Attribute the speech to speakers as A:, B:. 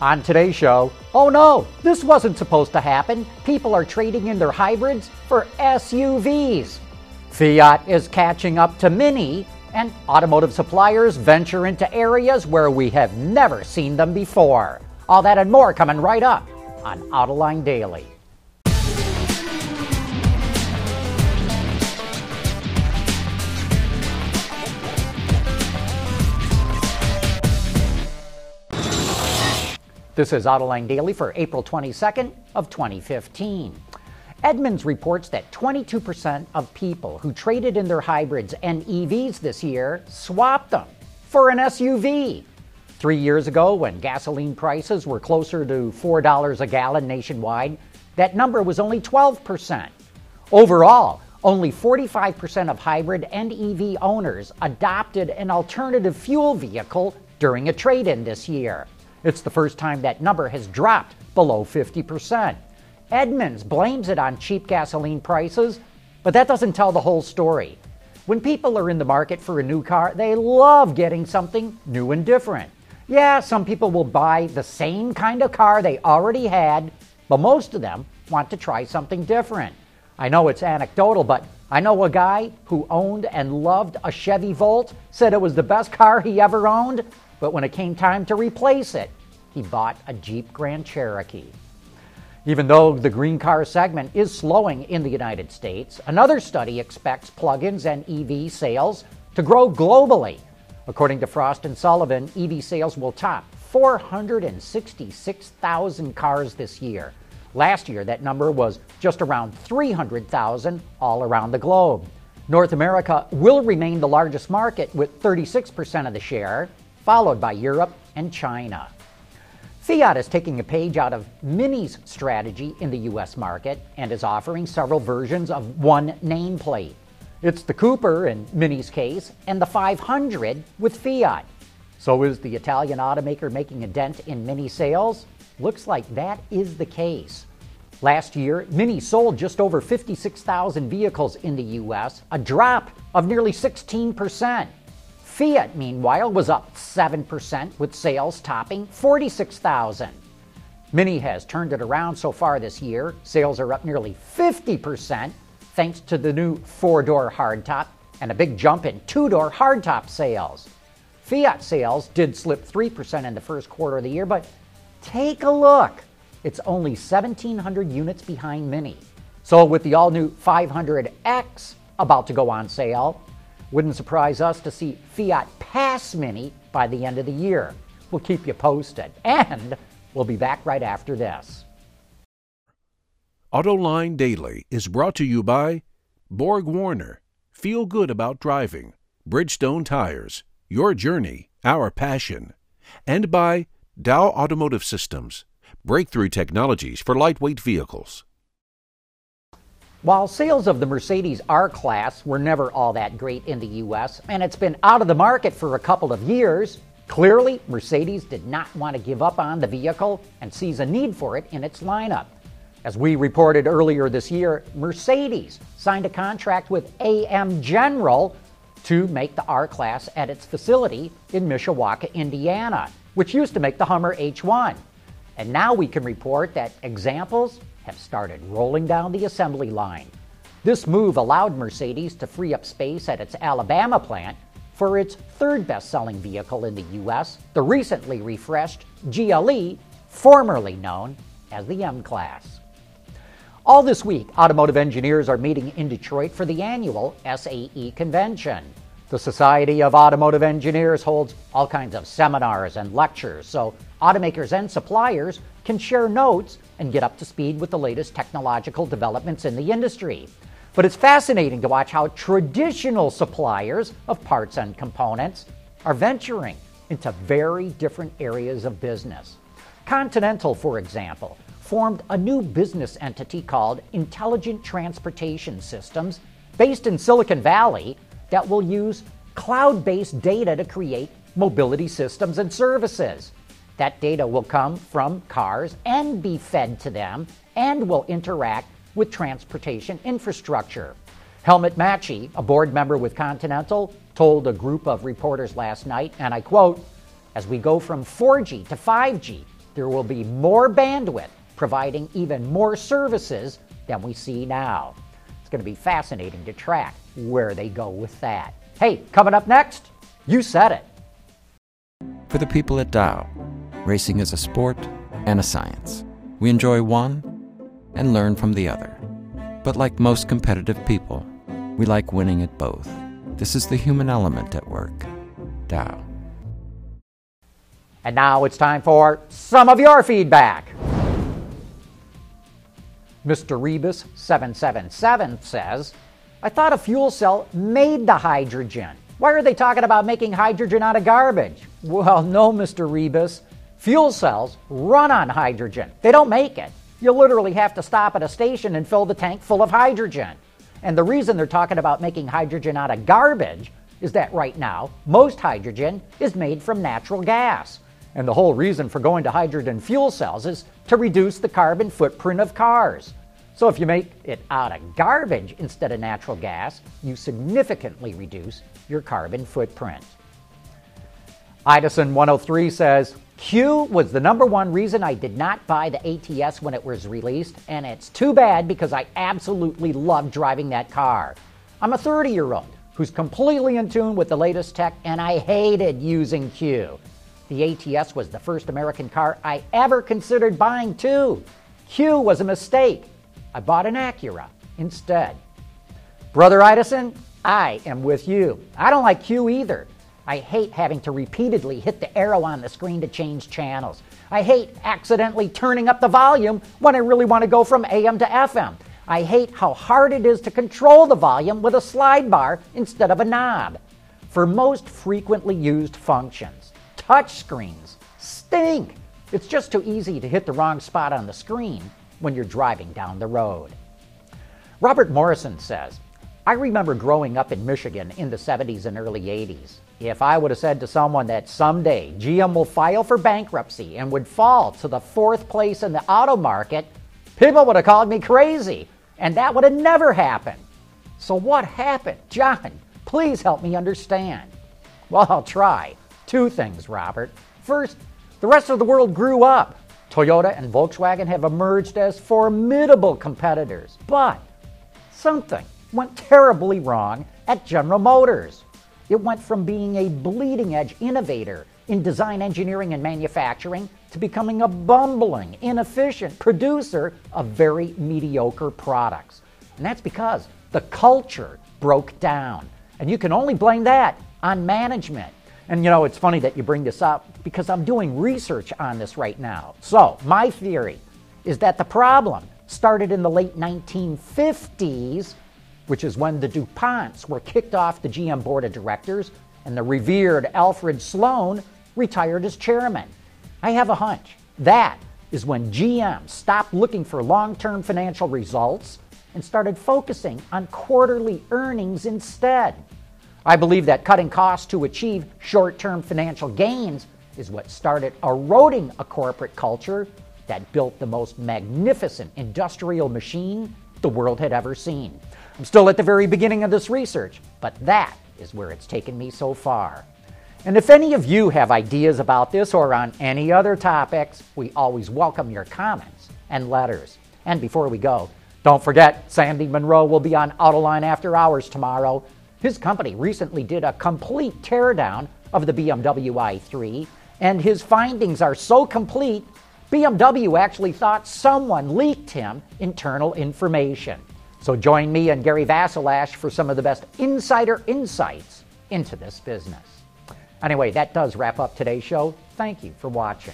A: On today's show, oh no, this wasn't supposed to happen. People are trading in their hybrids for SUVs. Fiat is catching up to Mini, and automotive suppliers venture into areas where we have never seen them before. All that and more coming right up on Autoline Daily. This is Autoline Daily for April 22nd of 2015. Edmunds reports that 22% of people who traded in their hybrids and EVs this year swapped them for an SUV. Three years ago, when gasoline prices were closer to $4 a gallon nationwide, that number was only 12%. Overall, only 45% of hybrid and EV owners adopted an alternative fuel vehicle during a trade in this year. It's the first time that number has dropped below 50%. Edmunds blames it on cheap gasoline prices, but that doesn't tell the whole story. When people are in the market for a new car, they love getting something new and different. Yeah, some people will buy the same kind of car they already had, but most of them want to try something different. I know it's anecdotal, but I know a guy who owned and loved a Chevy Volt, said it was the best car he ever owned, but when it came time to replace it, he bought a Jeep Grand Cherokee. Even though the green car segment is slowing in the United States, another study expects plug ins and EV sales to grow globally. According to Frost and Sullivan, EV sales will top 466,000 cars this year. Last year, that number was just around 300,000 all around the globe. North America will remain the largest market with 36% of the share, followed by Europe and China. Fiat is taking a page out of Mini's strategy in the US market and is offering several versions of one nameplate. It's the Cooper in Mini's case and the 500 with Fiat. So is the Italian automaker making a dent in Mini sales? Looks like that is the case. Last year, Mini sold just over 56,000 vehicles in the US, a drop of nearly 16%. Fiat, meanwhile, was up 7% with sales topping 46,000. Mini has turned it around so far this year. Sales are up nearly 50% thanks to the new four door hardtop and a big jump in two door hardtop sales. Fiat sales did slip 3% in the first quarter of the year, but take a look. It's only 1,700 units behind Mini. So, with the all new 500X about to go on sale, wouldn't surprise us to see Fiat pass Mini by the end of the year. We'll keep you posted. And we'll be back right after this.
B: AutoLine Daily is brought to you by Borg Warner. Feel good about driving. Bridgestone Tires. Your journey, our passion. And by Dow Automotive Systems. Breakthrough technologies for lightweight vehicles.
A: While sales of the Mercedes R Class were never all that great in the U.S., and it's been out of the market for a couple of years, clearly Mercedes did not want to give up on the vehicle and sees a need for it in its lineup. As we reported earlier this year, Mercedes signed a contract with AM General to make the R Class at its facility in Mishawaka, Indiana, which used to make the Hummer H1. And now we can report that examples have started rolling down the assembly line. This move allowed Mercedes to free up space at its Alabama plant for its third best selling vehicle in the U.S., the recently refreshed GLE, formerly known as the M Class. All this week, automotive engineers are meeting in Detroit for the annual SAE convention. The Society of Automotive Engineers holds all kinds of seminars and lectures so automakers and suppliers can share notes and get up to speed with the latest technological developments in the industry. But it's fascinating to watch how traditional suppliers of parts and components are venturing into very different areas of business. Continental, for example, formed a new business entity called Intelligent Transportation Systems based in Silicon Valley that will use cloud based data to create mobility systems and services. That data will come from cars and be fed to them and will interact with transportation infrastructure. Helmut Matschi, a board member with Continental, told a group of reporters last night, and I quote, As we go from 4G to 5G, there will be more bandwidth providing even more services than we see now. It's going to be fascinating to track where they go with that. Hey, coming up next, you said it.
C: For the people at Dow, racing is a sport and a science. We enjoy one and learn from the other. But like most competitive people, we like winning at both. This is the human element at work. Dow.
A: And now it's time for some of your feedback. Mr. Rebus 777 says, I thought a fuel cell made the hydrogen. Why are they talking about making hydrogen out of garbage? Well, no, Mr. Rebus. Fuel cells run on hydrogen. They don't make it. You literally have to stop at a station and fill the tank full of hydrogen. And the reason they're talking about making hydrogen out of garbage is that right now, most hydrogen is made from natural gas. And the whole reason for going to hydrogen fuel cells is to reduce the carbon footprint of cars. So if you make it out of garbage instead of natural gas, you significantly reduce your carbon footprint. Idison 103 says, CUE was the number one reason I did not buy the ATS when it was released, and it's too bad because I absolutely love driving that car. I'm a 30 year old who's completely in tune with the latest tech, and I hated using CUE. The ATS was the first American car I ever considered buying, too. CUE was a mistake. I bought an Acura instead. Brother Idison, I am with you. I don't like CUE either. I hate having to repeatedly hit the arrow on the screen to change channels. I hate accidentally turning up the volume when I really want to go from AM to FM. I hate how hard it is to control the volume with a slide bar instead of a knob. For most frequently used functions, touch screens stink. It's just too easy to hit the wrong spot on the screen when you're driving down the road. Robert Morrison says, I remember growing up in Michigan in the 70s and early 80s. If I would have said to someone that someday GM will file for bankruptcy and would fall to the fourth place in the auto market, people would have called me crazy. And that would have never happened. So, what happened? John, please help me understand. Well, I'll try. Two things, Robert. First, the rest of the world grew up. Toyota and Volkswagen have emerged as formidable competitors. But something went terribly wrong at General Motors. It went from being a bleeding edge innovator in design engineering and manufacturing to becoming a bumbling, inefficient producer of very mediocre products. And that's because the culture broke down. And you can only blame that on management. And you know, it's funny that you bring this up because I'm doing research on this right now. So, my theory is that the problem started in the late 1950s, which is when the DuPonts were kicked off the GM board of directors and the revered Alfred Sloan retired as chairman. I have a hunch. That is when GM stopped looking for long term financial results and started focusing on quarterly earnings instead. I believe that cutting costs to achieve short term financial gains is what started eroding a corporate culture that built the most magnificent industrial machine the world had ever seen. I'm still at the very beginning of this research, but that is where it's taken me so far. And if any of you have ideas about this or on any other topics, we always welcome your comments and letters. And before we go, don't forget Sandy Munro will be on Autoline After Hours tomorrow his company recently did a complete teardown of the BMW i3, and his findings are so complete, BMW actually thought someone leaked him internal information. So join me and Gary Vasilash for some of the best insider insights into this business. Anyway, that does wrap up today's show. Thank you for watching.